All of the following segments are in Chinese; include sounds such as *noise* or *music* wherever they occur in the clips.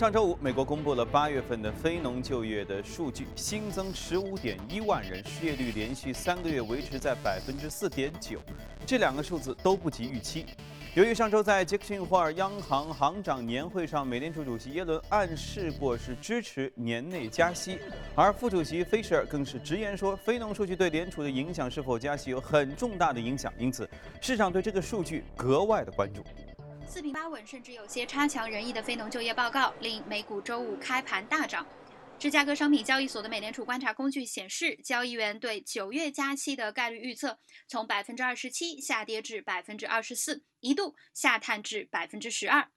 上周五，美国公布了八月份的非农就业的数据，新增十五点一万人，失业率连续三个月维持在百分之四点九，这两个数字都不及预期。由于上周在杰克逊霍尔央行行长年会上，美联储主席耶伦暗示过是支持年内加息，而副主席菲舍尔更是直言说，非农数据对联储的影响是否加息有很重大的影响，因此市场对这个数据格外的关注。四平八稳，甚至有些差强人意的非农就业报告，令美股周五开盘大涨。芝加哥商品交易所的美联储观察工具显示，交易员对九月加息的概率预测从百分之二十七下跌至百分之二十四，一度下探至百分之十二。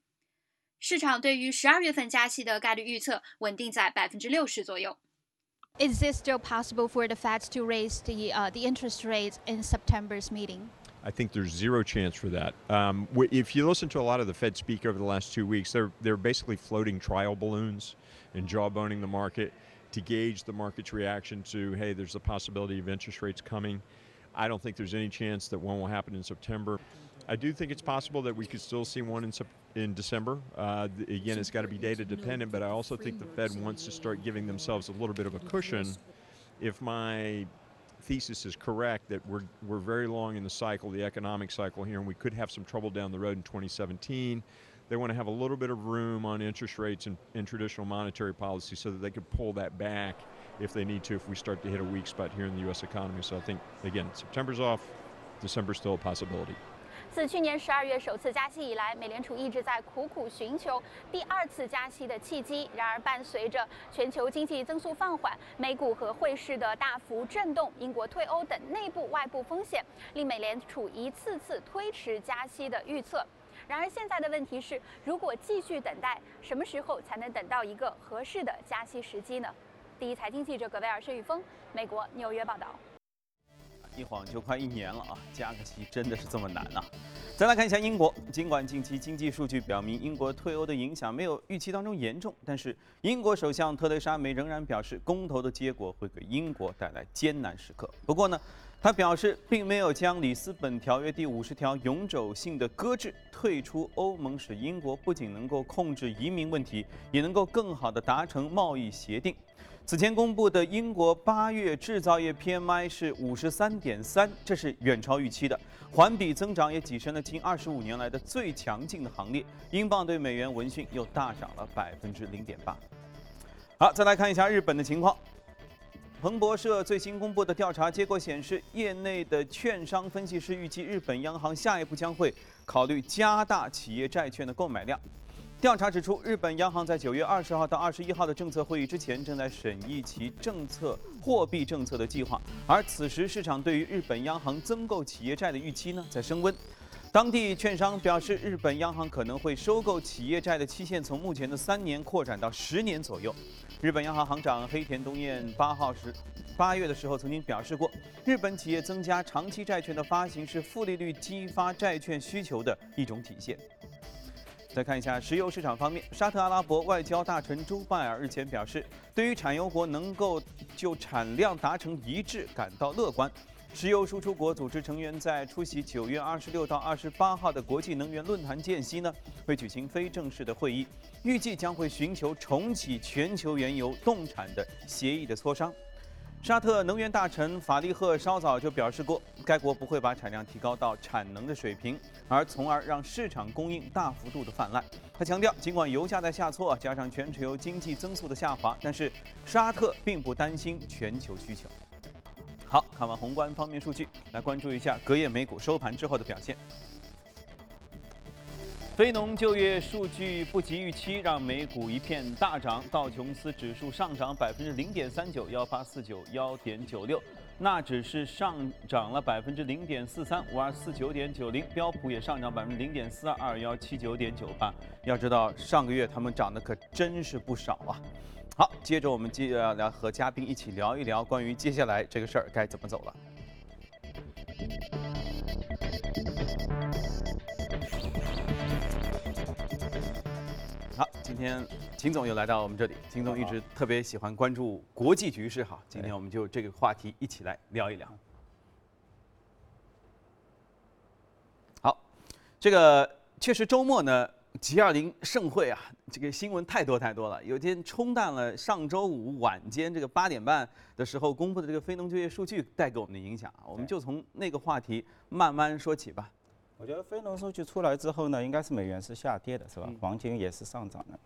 市场对于十二月份加息的概率预测稳定在百分之六十左右。Is it still possible for the Fed to raise the uh, the interest rates in September's meeting? I think there's zero chance for that. Um, if you listen to a lot of the Fed speak over the last two weeks, they're they're basically floating trial balloons and jawboning the market to gauge the market's reaction to hey, there's a possibility of interest rates coming. I don't think there's any chance that one will happen in September. I do think it's possible that we could still see one in in December. Uh, again, it's got to be data dependent, but I also think the Fed wants to start giving themselves a little bit of a cushion. If my thesis is correct that we're, we're very long in the cycle, the economic cycle here, and we could have some trouble down the road in 2017. They want to have a little bit of room on interest rates and, and traditional monetary policy so that they could pull that back if they need to if we start to hit a weak spot here in the U.S. economy. So I think, again, September's off, December's still a possibility. 自去年十二月首次加息以来，美联储一直在苦苦寻求第二次加息的契机。然而，伴随着全球经济增速放缓、美股和汇市的大幅震动、英国退欧等内部外部风险，令美联储一次次推迟加息的预测。然而，现在的问题是，如果继续等待，什么时候才能等到一个合适的加息时机呢？第一财经记者葛维尔、薛宇峰，美国纽约报道。一晃就快一年了啊，加个息真的是这么难啊！再来看一下英国，尽管近期经济数据表明英国退欧的影响没有预期当中严重，但是英国首相特蕾莎梅仍然表示，公投的结果会给英国带来艰难时刻。不过呢，他表示并没有将里斯本条约第五十条永久性的搁置，退出欧盟使英国不仅能够控制移民问题，也能够更好地达成贸易协定。此前公布的英国八月制造业 PMI 是五十三点三，这是远超预期的，环比增长也跻身了近二十五年来的最强劲的行列。英镑对美元闻讯又大涨了百分之零点八。好，再来看一下日本的情况。彭博社最新公布的调查结果显示，业内的券商分析师预计，日本央行下一步将会考虑加大企业债券的购买量。调查指出，日本央行在九月二十号到二十一号的政策会议之前，正在审议其政策货币政策的计划。而此时，市场对于日本央行增购企业债的预期呢，在升温。当地券商表示，日本央行可能会收购企业债的期限从目前的三年扩展到十年左右。日本央行行长黑田东彦八号时八月的时候曾经表示过，日本企业增加长期债券的发行是负利率激发债券需求的一种体现。再看一下石油市场方面，沙特阿拉伯外交大臣朱拜尔日前表示，对于产油国能够就产量达成一致感到乐观。石油输出国组织成员在出席九月二十六到二十八号的国际能源论坛间隙呢，会举行非正式的会议，预计将会寻求重启全球原油冻产的协议的磋商。沙特能源大臣法利赫稍早就表示过，该国不会把产量提高到产能的水平，而从而让市场供应大幅度的泛滥。他强调，尽管油价在下挫，加上全球经济增速的下滑，但是沙特并不担心全球需求。好看完宏观方面数据，来关注一下隔夜美股收盘之后的表现。非农就业数据不及预期，让美股一片大涨。道琼斯指数上涨百分之零点三九，幺八四九幺点九六；纳指是上涨了百分之零点四三，五二四九点九零；标普也上涨百分之零点四二，二幺七九点九八。要知道，上个月他们涨得可真是不少啊！好，接着我们接着来和嘉宾一起聊一聊关于接下来这个事儿该怎么走了。今天秦总又来到我们这里。秦总一直特别喜欢关注国际局势，哈，今天我们就这个话题一起来聊一聊。好，这个确实周末呢，G20 盛会啊，这个新闻太多太多了，有天冲淡了上周五晚间这个八点半的时候公布的这个非农就业数据带给我们的影响啊，我们就从那个话题慢慢说起吧。我觉得非农数据出来之后呢，应该是美元是下跌的，是吧？黄金也是上涨的。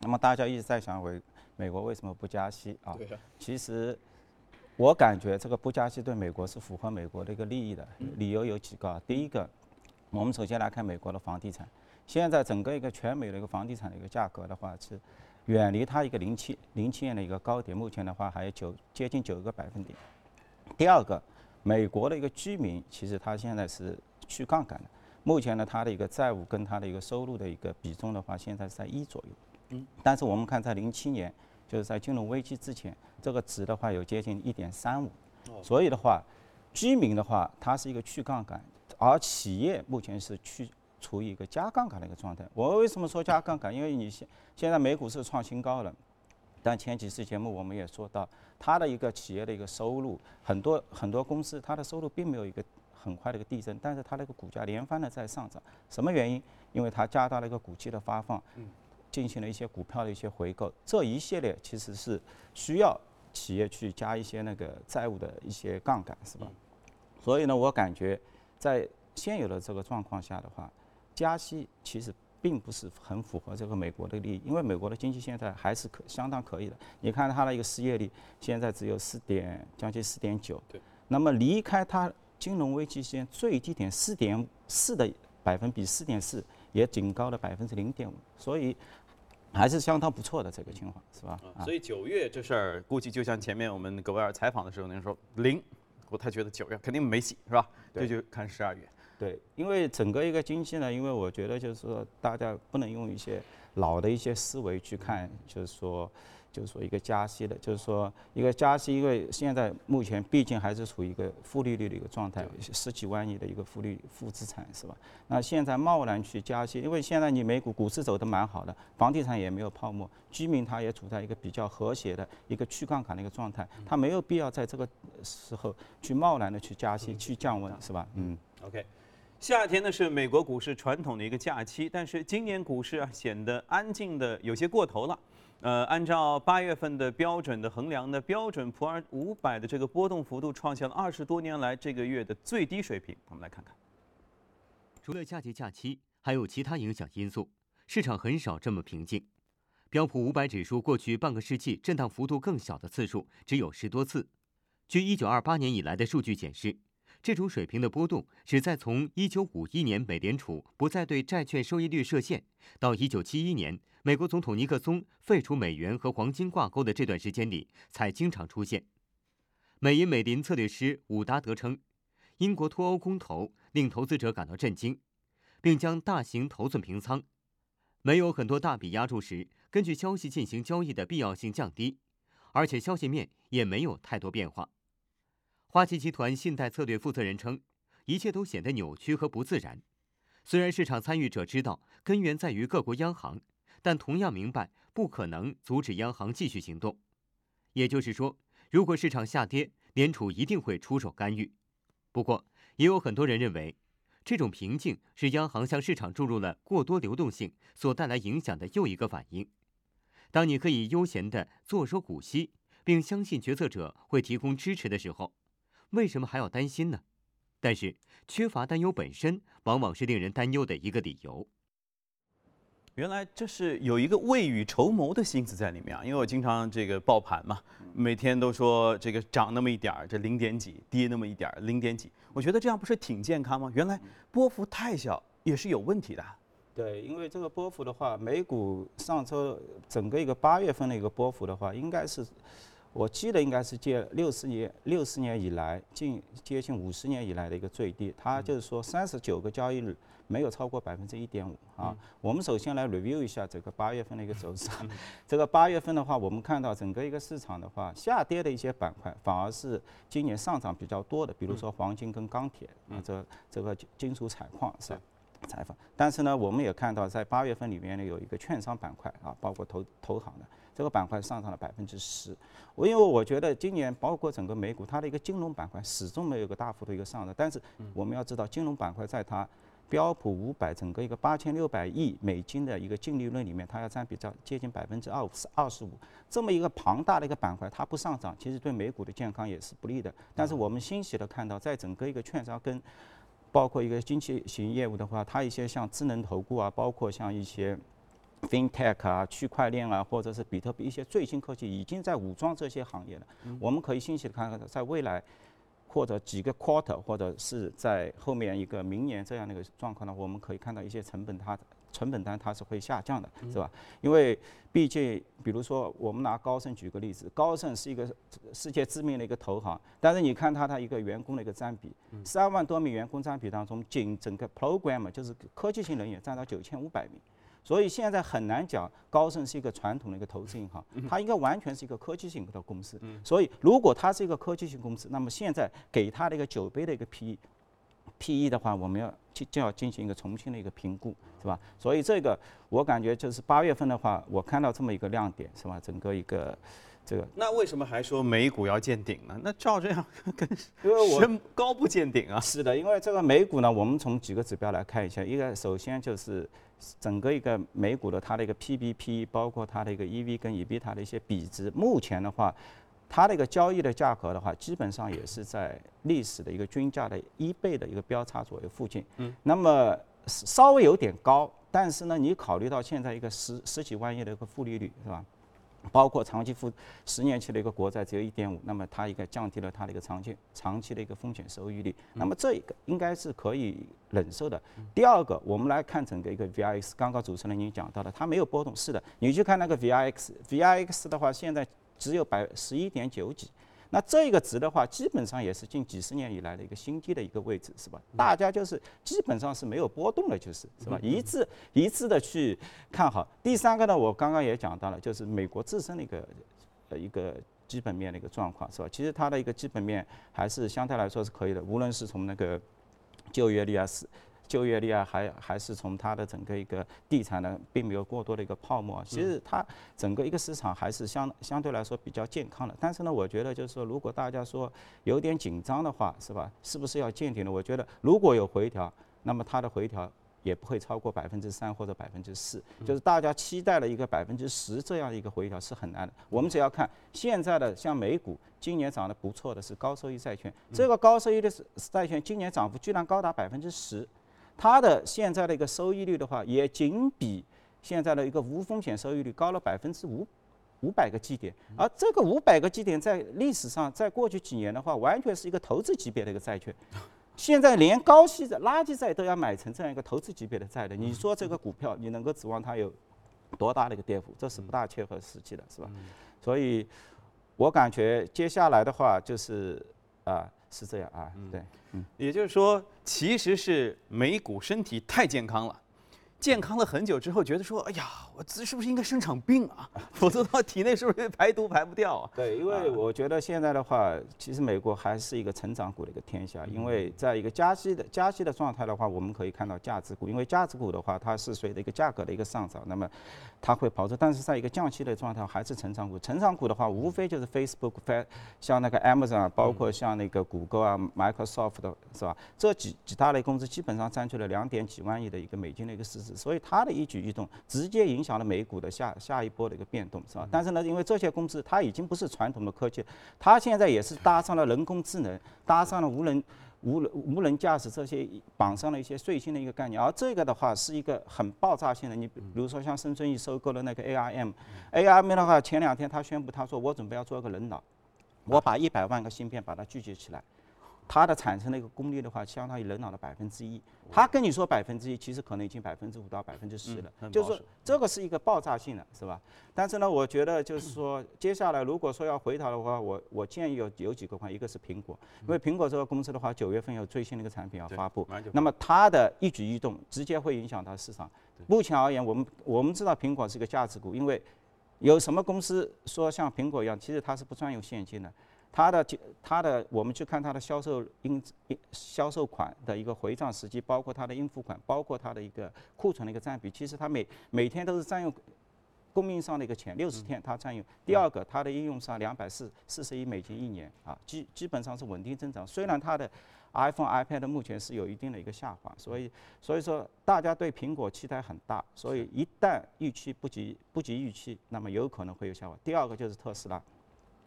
那么大家一直在想，为美国为什么不加息啊？其实我感觉这个不加息对美国是符合美国的一个利益的。理由有几个，啊第一个，我们首先来看美国的房地产。现在整个一个全美的一个房地产的一个价格的话是远离它一个零七零七年的一个高点，目前的话还有九接近九个百分点。第二个，美国的一个居民其实他现在是去杠杆的，目前呢它的一个债务跟它的一个收入的一个比重的话现在是在一左右。嗯。但是我们看在零七年就是在金融危机之前，这个值的话有接近一点三五。哦。所以的话，居民的话它是一个去杠杆，而企业目前是去。处于一个加杠杆的一个状态。我为什么说加杠杆？因为你现现在美股是创新高了，但前几次节目我们也说到，它的一个企业的一个收入，很多很多公司它的收入并没有一个很快的一个递增，但是它那个股价连番的在上涨。什么原因？因为它加大了一个股息的发放，进行了一些股票的一些回购，这一系列其实是需要企业去加一些那个债务的一些杠杆，是吧？所以呢，我感觉在现有的这个状况下的话，加息其实并不是很符合这个美国的利益，因为美国的经济现在还是可相当可以的。你看它的一个失业率现在只有四点将近四点九，对。那么离开它金融危机期间最低点四点四的百分比四点四，也仅高了百分之零点五，所以还是相当不错的这个情况，是吧？所以九月这事儿估计就像前面我们格威尔采访的时候您说零，我他觉得九月肯定没戏，是吧？这就看十二月。对，因为整个一个经济呢，因为我觉得就是说，大家不能用一些老的一些思维去看，就是说，就是说一个加息的，就是说一个加息，因为现在目前毕竟还是处于一个负利率的一个状态，十几万亿的一个负利负资产是吧？那现在贸然去加息，因为现在你美股股市走得蛮好的，房地产也没有泡沫，居民他也处在一个比较和谐的一个去杠杆的一个状态，他没有必要在这个时候去贸然的去加息去降温是吧？嗯，OK。夏天呢是美国股市传统的一个假期，但是今年股市啊显得安静的有些过头了。呃，按照八月份的标准的衡量呢，标准普尔五百的这个波动幅度创下了二十多年来这个月的最低水平。我们来看看，除了夏季假期，还有其他影响因素，市场很少这么平静。标普五百指数过去半个世纪震荡幅度更小的次数只有十多次。据一九二八年以来的数据显示。这种水平的波动只在从1951年美联储不再对债券收益率设限，到1971年美国总统尼克松废除美元和黄金挂钩的这段时间里才经常出现。美银美林策略师伍达德称，英国脱欧公投令投资者感到震惊，并将大型头寸平仓。没有很多大笔压注时，根据消息进行交易的必要性降低，而且消息面也没有太多变化。花旗集团信贷策略负责人称，一切都显得扭曲和不自然。虽然市场参与者知道根源在于各国央行，但同样明白不可能阻止央行继续行动。也就是说，如果市场下跌，联储一定会出手干预。不过，也有很多人认为，这种平静是央行向市场注入了过多流动性所带来影响的又一个反应。当你可以悠闲地坐收股息，并相信决策者会提供支持的时候。为什么还要担心呢？但是缺乏担忧本身，往往是令人担忧的一个理由。原来这是有一个未雨绸缪的心思在里面啊！因为我经常这个报盘嘛，每天都说这个涨那么一点儿，这零点几；跌那么一点儿，零点几。我觉得这样不是挺健康吗？原来波幅太小也是有问题的。对，因为这个波幅的话，美股上周整个一个八月份的一个波幅的话，应该是。我记得应该是借六十年六十年以来近接近五十年以来的一个最低，它就是说三十九个交易日没有超过百分之一点五啊。我们首先来 review 一下这个八月份的一个走势。*laughs* 这个八月份的话，我们看到整个一个市场的话，下跌的一些板块反而是今年上涨比较多的，比如说黄金跟钢铁啊，这这个金属采矿是采访。但是呢，我们也看到在八月份里面呢，有一个券商板块啊，包括投投行的。这个板块上涨了百分之十，我因为我觉得今年包括整个美股，它的一个金融板块始终没有一个大幅度一个上涨。但是我们要知道，金融板块在它标普五百整个一个八千六百亿美金的一个净利润里面，它要占比较接近百分之二二十五，这么一个庞大的一个板块，它不上涨，其实对美股的健康也是不利的。但是我们欣喜的看到，在整个一个券商跟包括一个经济型业务的话，它一些像智能投顾啊，包括像一些。FinTech 啊，区块链啊，或者是比特币一些最新科技，已经在武装这些行业了。我们可以欣喜的看看，在未来或者几个 quarter，或者是在后面一个明年这样的一个状况呢，我们可以看到一些成本它成本单它是会下降的，是吧？因为毕竟，比如说我们拿高盛举个例子，高盛是一个世界知名的一个投行，但是你看它的一个员工的一个占比，三万多名员工占比当中，仅整个 program 就是科技型人员占到九千五百名。所以现在很难讲高盛是一个传统的一个投资银行，它应该完全是一个科技型的公司。所以如果它是一个科技型公司，那么现在给它的一个九倍的一个 P，P/E 的话，我们要就就要进行一个重新的一个评估，是吧？所以这个我感觉就是八月份的话，我看到这么一个亮点，是吧？整个一个。这个那为什么还说美股要见顶呢？那照这样跟 *laughs* 因为我身高不见顶啊。是的，因为这个美股呢，我们从几个指标来看一下。一个首先就是整个一个美股的它的一个 PBP，包括它的一个 EV 跟 EBITDA 的一些比值，目前的话，它的一个交易的价格的话，基本上也是在历史的一个均价的一倍的一个标差左右附近。嗯。那么稍微有点高，但是呢，你考虑到现在一个十十几万亿的一个负利率，是吧？包括长期负十年期的一个国债只有一点五，那么它一个降低了它的一个长期长期的一个风险收益率，那么这一个应该是可以忍受的。第二个，我们来看整个一个 VIX，刚刚主持人您讲到的，它没有波动，是的，你去看那个 VIX，VIX 的话现在只有百十一点九几。那这个值的话，基本上也是近几十年以来的一个新低的一个位置，是吧？大家就是基本上是没有波动的，就是是吧？一致一致的去看好。第三个呢，我刚刚也讲到了，就是美国自身的一个呃一个基本面的一个状况，是吧？其实它的一个基本面还是相对来说是可以的，无论是从那个就业率啊是。就业率啊，还还是从它的整个一个地产呢，并没有过多的一个泡沫。其实它整个一个市场还是相相对来说比较健康的。但是呢，我觉得就是说，如果大家说有点紧张的话，是吧？是不是要见顶呢？我觉得如果有回调，那么它的回调也不会超过百分之三或者百分之四。就是大家期待了一个百分之十这样一个回调是很难的。我们只要看现在的像美股，今年涨得不错的是高收益债券，这个高收益的债券今年涨幅居然高达百分之十。它的现在的一个收益率的话，也仅比现在的一个无风险收益率高了百分之五五百个基点，而这个五百个基点在历史上，在过去几年的话，完全是一个投资级别的一个债券。现在连高息的垃圾债都要买成这样一个投资级别的债的，你说这个股票你能够指望它有多大的一个跌幅？这是不大切合实际的，是吧？所以，我感觉接下来的话就是啊。是这样啊，对，嗯，也就是说，其实是美股身体太健康了。健康了很久之后，觉得说，哎呀，我这是不是应该生场病啊？*laughs* 否则的话，体内是不是排毒排不掉啊？对，因为我觉得现在的话，其实美国还是一个成长股的一个天下。因为在一个加息的加息的状态的话，我们可以看到价值股，因为价值股的话，它是随着一个价格的一个上涨，那么它会跑出。但是在一个降息的状态，还是成长股。成长股的话，无非就是 Facebook、像那个 Amazon，包括像那个谷歌啊、Microsoft 的是吧？这几几大类公司基本上占据了两点几万亿的一个美金的一个市所以它的一举一动直接影响了美股的下下一波的一个变动，是吧？但是呢，因为这些公司它已经不是传统的科技，它现在也是搭上了人工智能，搭上了无人无人无人驾驶这些绑上了一些最新的一个概念，而这个的话是一个很爆炸性的。你比如说像深圳一收购了那个 ARM，ARM 的话前两天他宣布他说我准备要做一个人脑，我把一百万个芯片把它聚集起来。它的产生的一个功率的话，相当于人脑的百分之一。他跟你说百分之一，其实可能已经百分之五到百分之十了。就是说，这个是一个爆炸性的，是吧？但是呢，我觉得就是说，接下来如果说要回调的话，我我建议有有几个块，一个是苹果，因为苹果这个公司的话，九月份有最新的一个产品要发布，那么它的一举一动直接会影响到市场。目前而言，我们我们知道苹果是一个价值股，因为有什么公司说像苹果一样，其实它是不专用现金的。它的它的，我们去看它的销售应销售款的一个回账时机，包括它的应付款，包括它的一个库存的一个占比，其实它每每天都是占用供应商的一个钱，六十天它占用。第二个，它的应用商两百四四十亿美金一年啊，基基本上是稳定增长。虽然它的 iPhone、iPad 目前是有一定的一个下滑，所以所以说大家对苹果期待很大，所以一旦预期不及不及预期，那么有可能会有下滑。第二个就是特斯拉。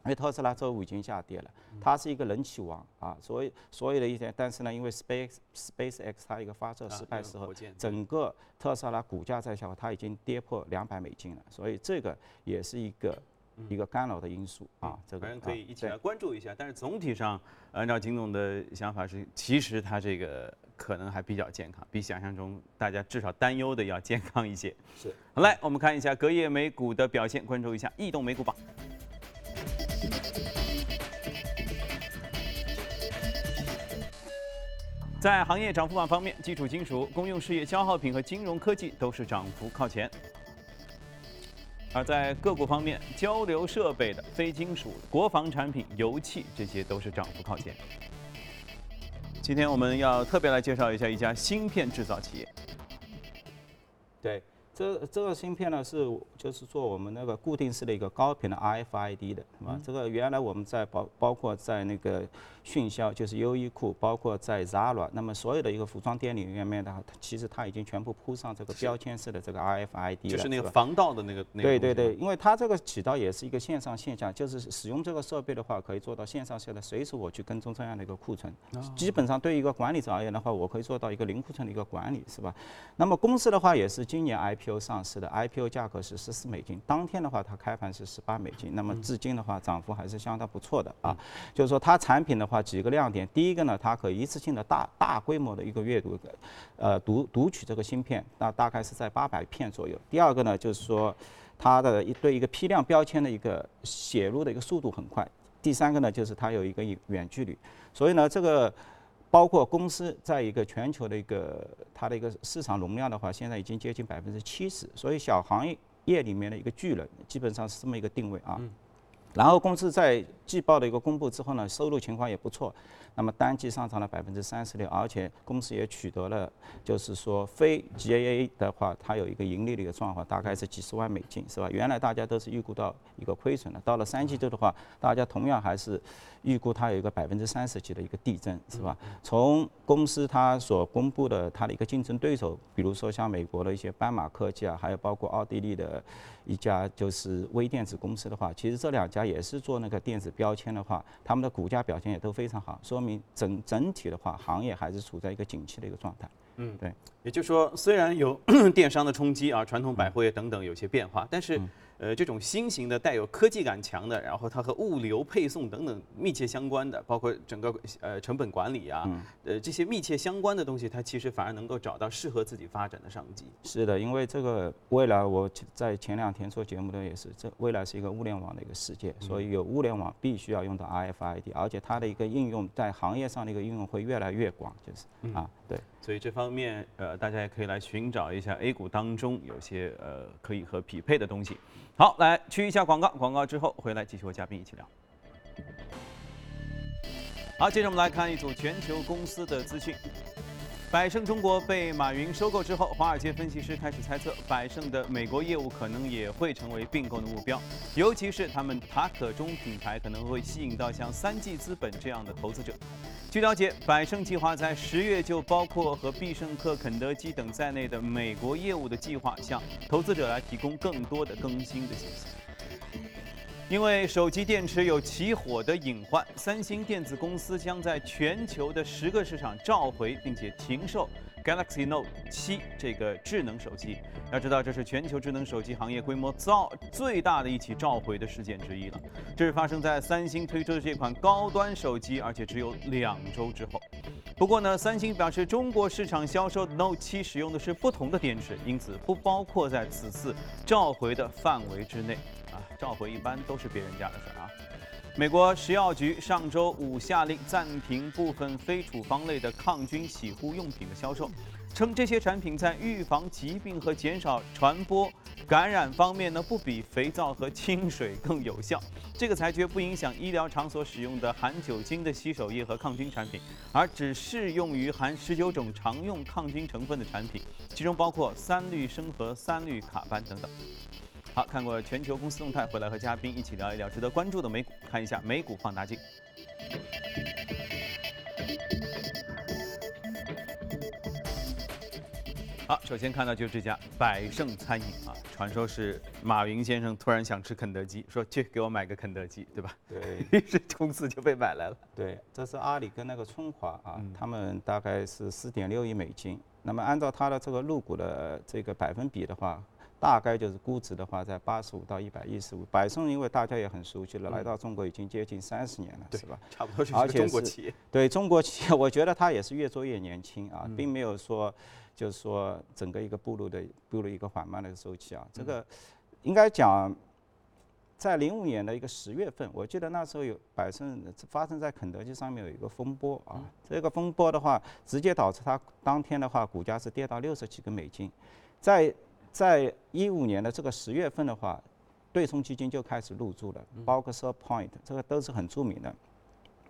因为特斯拉周五已经下跌了，它是一个人气王啊，所以所有的一些，但是呢，因为 Space Space X 它一个发射失败之后，整个特斯拉股价在下滑，它已经跌破两百美金了，所以这个也是一个一个干扰的因素啊。这个可以一起来关注一下，但是总体上，按照金总的想法是，其实它这个可能还比较健康，比想象中大家至少担忧的要健康一些。是。好，来我们看一下隔夜美股的表现，关注一下异动美股榜。在行业涨幅榜方面，基础金属、公用事业消耗品和金融科技都是涨幅靠前。而在个股方面，交流设备的、非金属、国防产品、油气这些都是涨幅靠前。今天我们要特别来介绍一下一家芯片制造企业。对。这这个芯片呢是就是做我们那个固定式的一个高频的 RFID 的，是吧？这个原来我们在包包括在那个迅销，就是优衣库，包括在 Zara，那么所有的一个服装店里面的话，它其实它已经全部铺上这个标签式的这个 RFID 了，就是那个防盗的那个。那个对对对，因为它这个起到也是一个线上线下，就是使用这个设备的话，可以做到线上线下，随时我去跟踪这样的一个库存。基本上对于一个管理者而言的话，我可以做到一个零库存的一个管理，是吧？那么公司的话也是今年 IPO。IPO 上市的 IPO 价格是十四美金，当天的话它开盘是十八美金，那么至今的话涨幅还是相当不错的啊。就是说它产品的话几个亮点，第一个呢，它可以一次性的大大规模的一个阅读，呃读读取这个芯片，那大概是在八百片左右。第二个呢，就是说它的一对一个批量标签的一个写入的一个速度很快。第三个呢，就是它有一个远距离，所以呢这个。包括公司在一个全球的一个它的一个市场容量的话，现在已经接近百分之七十，所以小行业业里面的一个巨人，基本上是这么一个定位啊。然后公司在季报的一个公布之后呢，收入情况也不错。那么单季上涨了百分之三十六，而且公司也取得了，就是说非 GAA 的话，它有一个盈利的一个状况，大概是几十万美金，是吧？原来大家都是预估到一个亏损的，到了三季度的话，大家同样还是预估它有一个百分之三十几的一个递增，是吧？从公司它所公布的它的一个竞争对手，比如说像美国的一些斑马科技啊，还有包括奥地利的一家就是微电子公司的话，其实这两家也是做那个电子标签的话，他们的股价表现也都非常好，说明。整整体的话，行业还是处在一个景气的一个状态。嗯，对。也就是说，虽然有 *coughs* 电商的冲击啊，传统百货业等等有些变化，但是。呃，这种新型的带有科技感强的，然后它和物流配送等等密切相关的，包括整个呃成本管理啊，呃这些密切相关的东西，它其实反而能够找到适合自己发展的商机。是的，因为这个未来我在前两天做节目的也是，这未来是一个物联网的一个世界，所以有物联网必须要用到 RFID，而且它的一个应用在行业上的一个应用会越来越广，就是啊，对。所以这方面呃大家也可以来寻找一下 A 股当中有些呃可以和匹配的东西。好，来去一下广告，广告之后回来继续和嘉宾一起聊。好，接着我们来看一组全球公司的资讯。百胜中国被马云收购之后，华尔街分析师开始猜测，百胜的美国业务可能也会成为并购的目标，尤其是他们塔可中品牌可能会吸引到像三季资本这样的投资者。据了解，百胜计划在十月就包括和必胜客、肯德基等在内的美国业务的计划，向投资者来提供更多的更新的信息。因为手机电池有起火的隐患，三星电子公司将在全球的十个市场召回并且停售 Galaxy Note 7这个智能手机。要知道，这是全球智能手机行业规模造最大的一起召回的事件之一了。这是发生在三星推出的这款高端手机，而且只有两周之后。不过呢，三星表示，中国市场销售 Note 7使用的是不同的电池，因此不包括在此次召回的范围之内。召回一般都是别人家的事儿啊。美国食药局上周五下令暂停部分非处方类的抗菌洗护用品的销售，称这些产品在预防疾病和减少传播感染方面呢，不比肥皂和清水更有效。这个裁决不影响医疗场所使用的含酒精的洗手液和抗菌产品，而只适用于含十九种常用抗菌成分的产品，其中包括三氯生和三氯卡班等等。好，看过全球公司动态，回来和嘉宾一起聊一聊值得关注的美股，看一下美股放大镜。好，首先看到就是这家百盛餐饮啊，传说是马云先生突然想吃肯德基，说去给我买个肯德基，对吧？对，*laughs* 于是公司就被买来了。对，这是阿里跟那个春华啊，他们大概是四点六亿美金。那么按照他的这个入股的这个百分比的话。大概就是估值的话在八十五到一百一十五。百胜因为大家也很熟悉了，来到中国已经接近三十年了，是吧？差不多是而且是中国企业。*laughs* 对中国企业，*laughs* 我觉得它也是越做越年轻啊，并没有说。就是说，整个一个步入的步入一个缓慢的周期啊，这个应该讲，在零五年的一个十月份，我记得那时候有百胜发生在肯德基上面有一个风波啊，这个风波的话，直接导致它当天的话股价是跌到六十几个美金，在在一五年的这个十月份的话，对冲基金就开始入驻了，Boxer Point，这个都是很著名的。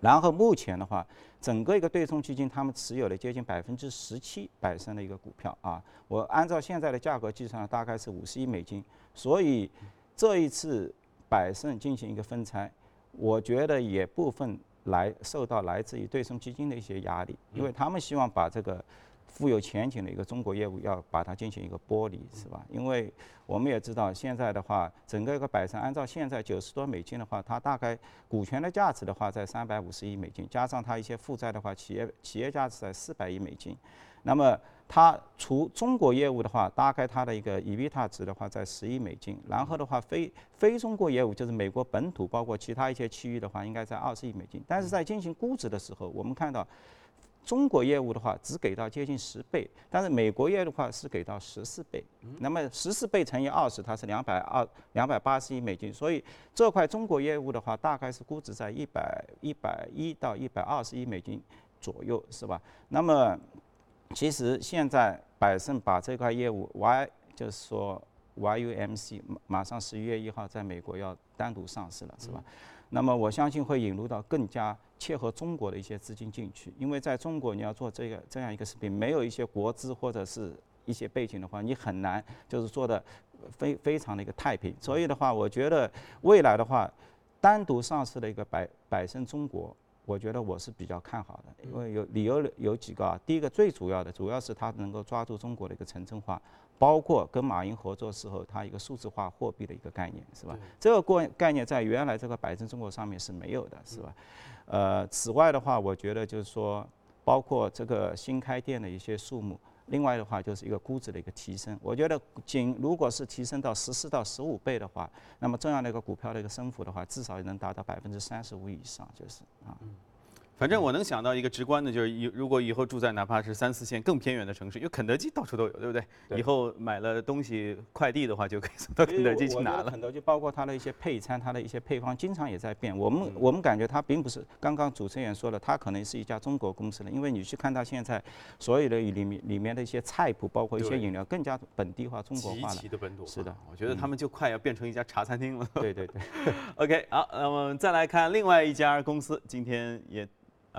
然后目前的话，整个一个对冲基金，他们持有了接近百分之十七百胜的一个股票啊。我按照现在的价格计算，大概是五十亿美金。所以这一次百胜进行一个分拆，我觉得也部分来受到来自于对冲基金的一些压力，因为他们希望把这个。富有前景的一个中国业务，要把它进行一个剥离，是吧？因为我们也知道，现在的话，整个一个百胜，按照现在九十多美金的话，它大概股权的价值的话，在三百五十亿美金，加上它一些负债的话，企业企业价值在四百亿美金。那么它除中国业务的话，大概它的一个 EBITDA 值的话，在十亿美金。然后的话，非非中国业务就是美国本土，包括其他一些区域的话，应该在二十亿美金。但是在进行估值的时候，我们看到。中国业务的话，只给到接近十倍，但是美国业务的话是给到十四倍。那么十四倍乘以二十，它是两百二两百八十亿美金。所以这块中国业务的话，大概是估值在一百一百一到一百二十亿美金左右，是吧？那么其实现在百胜把这块业务 Y 就是说 YUMC 马上十一月一号在美国要单独上市了，是吧？那么我相信会引入到更加切合中国的一些资金进去，因为在中国你要做这个这样一个视频，没有一些国资或者是一些背景的话，你很难就是做的非非常的一个太平。所以的话，我觉得未来的话，单独上市的一个百百胜中国。我觉得我是比较看好的，因为有理由有几个啊。第一个最主要的，主要是它能够抓住中国的一个城镇化，包括跟马云合作时候，它一个数字化货币的一个概念，是吧？这个过概念在原来这个百胜中国上面是没有的，是吧？呃，此外的话，我觉得就是说，包括这个新开店的一些数目。另外的话就是一个估值的一个提升，我觉得仅如果是提升到十四到十五倍的话，那么这样的一个股票的一个升幅的话，至少也能达到百分之三十五以上，就是啊。反正我能想到一个直观的，就是以如果以后住在哪怕是三四线更偏远的城市，因为肯德基到处都有，对不对？以后买了东西快递的话，就可以送到肯德基去拿了。肯德基包括它的一些配餐，它的一些配方，经常也在变。我们我们感觉它并不是刚刚主持人说了，它可能是一家中国公司的，因为你去看它现在所有的里面里面的一些菜谱，包括一些饮料，更加本地化、中国化了。的本土。是的，我觉得他们就快要变成一家茶餐厅了。对对对。*laughs* OK，好，那么再来看另外一家公司，今天也。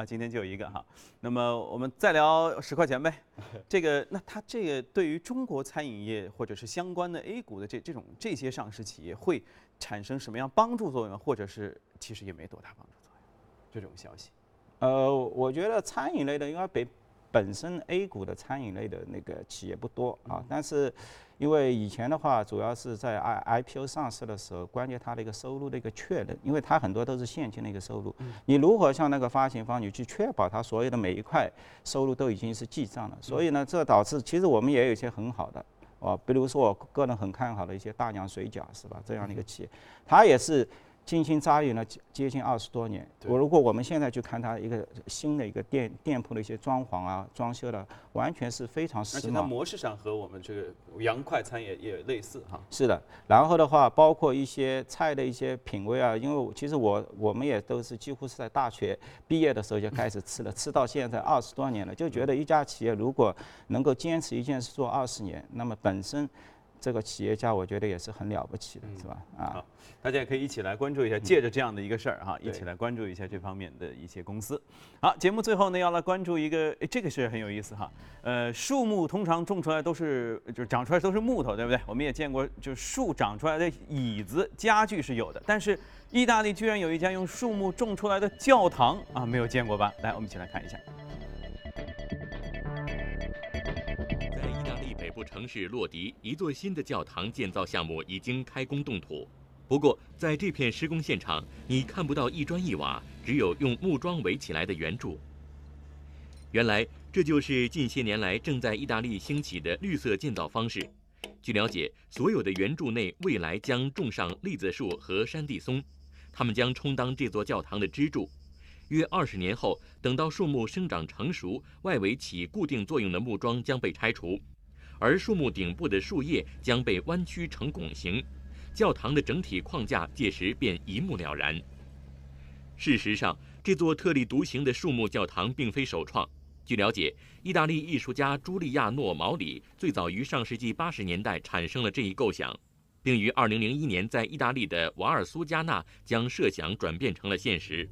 啊，今天就有一个哈，那么我们再聊十块钱呗。*laughs* 这个，那它这个对于中国餐饮业或者是相关的 A 股的这这种这些上市企业会产生什么样帮助作用，或者是其实也没多大帮助作用？这种消息。呃，我觉得餐饮类的应该比本身 A 股的餐饮类的那个企业不多啊，但是。因为以前的话，主要是在 I IPO 上市的时候，关键它的一个收入的一个确认，因为它很多都是现金的一个收入。你如何向那个发行方你去确保它所有的每一块收入都已经是记账了？所以呢，这导致其实我们也有一些很好的，哦，比如说我个人很看好的一些大娘水饺，是吧？这样的一个企业，它也是。精心扎营了接近二十多年。我如果我们现在去看它一个新的一个店店铺的一些装潢啊、装修的，完全是非常时髦。而且它模式上和我们这个洋快餐也也类似哈。是的，然后的话，包括一些菜的一些品味啊，因为其实我我们也都是几乎是在大学毕业的时候就开始吃了，吃到现在二十多年了，就觉得一家企业如果能够坚持一件事做二十年，那么本身。这个企业家我觉得也是很了不起的，是吧？啊，好，大家也可以一起来关注一下，借着这样的一个事儿哈，一起来关注一下这方面的一些公司。好，节目最后呢要来关注一个，哎，这个是很有意思哈。呃，树木通常种出来都是，就是长出来都是木头，对不对？我们也见过，就树长出来的椅子、家具是有的，但是意大利居然有一家用树木种出来的教堂啊，没有见过吧？来，我们一起来看一下。城市洛迪，一座新的教堂建造项目已经开工动土。不过，在这片施工现场，你看不到一砖一瓦，只有用木桩围起来的圆柱。原来，这就是近些年来正在意大利兴起的绿色建造方式。据了解，所有的圆柱内未来将种上栗子树和山地松，它们将充当这座教堂的支柱。约二十年后，等到树木生长成熟，外围起固定作用的木桩将被拆除，而树木顶部的树叶将被弯曲成拱形，教堂的整体框架届时便一目了然。事实上，这座特立独行的树木教堂并非首创。据了解，意大利艺术家朱利亚诺·毛里最早于上世纪八十年代产生了这一构想，并于二零零一年在意大利的瓦尔苏加纳将设想转变成了现实。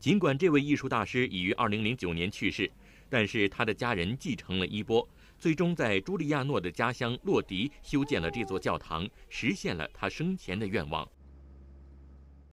尽管这位艺术大师已于二零零九年去世，但是他的家人继承了衣钵，最终在朱利亚诺的家乡洛迪修建了这座教堂，实现了他生前的愿望。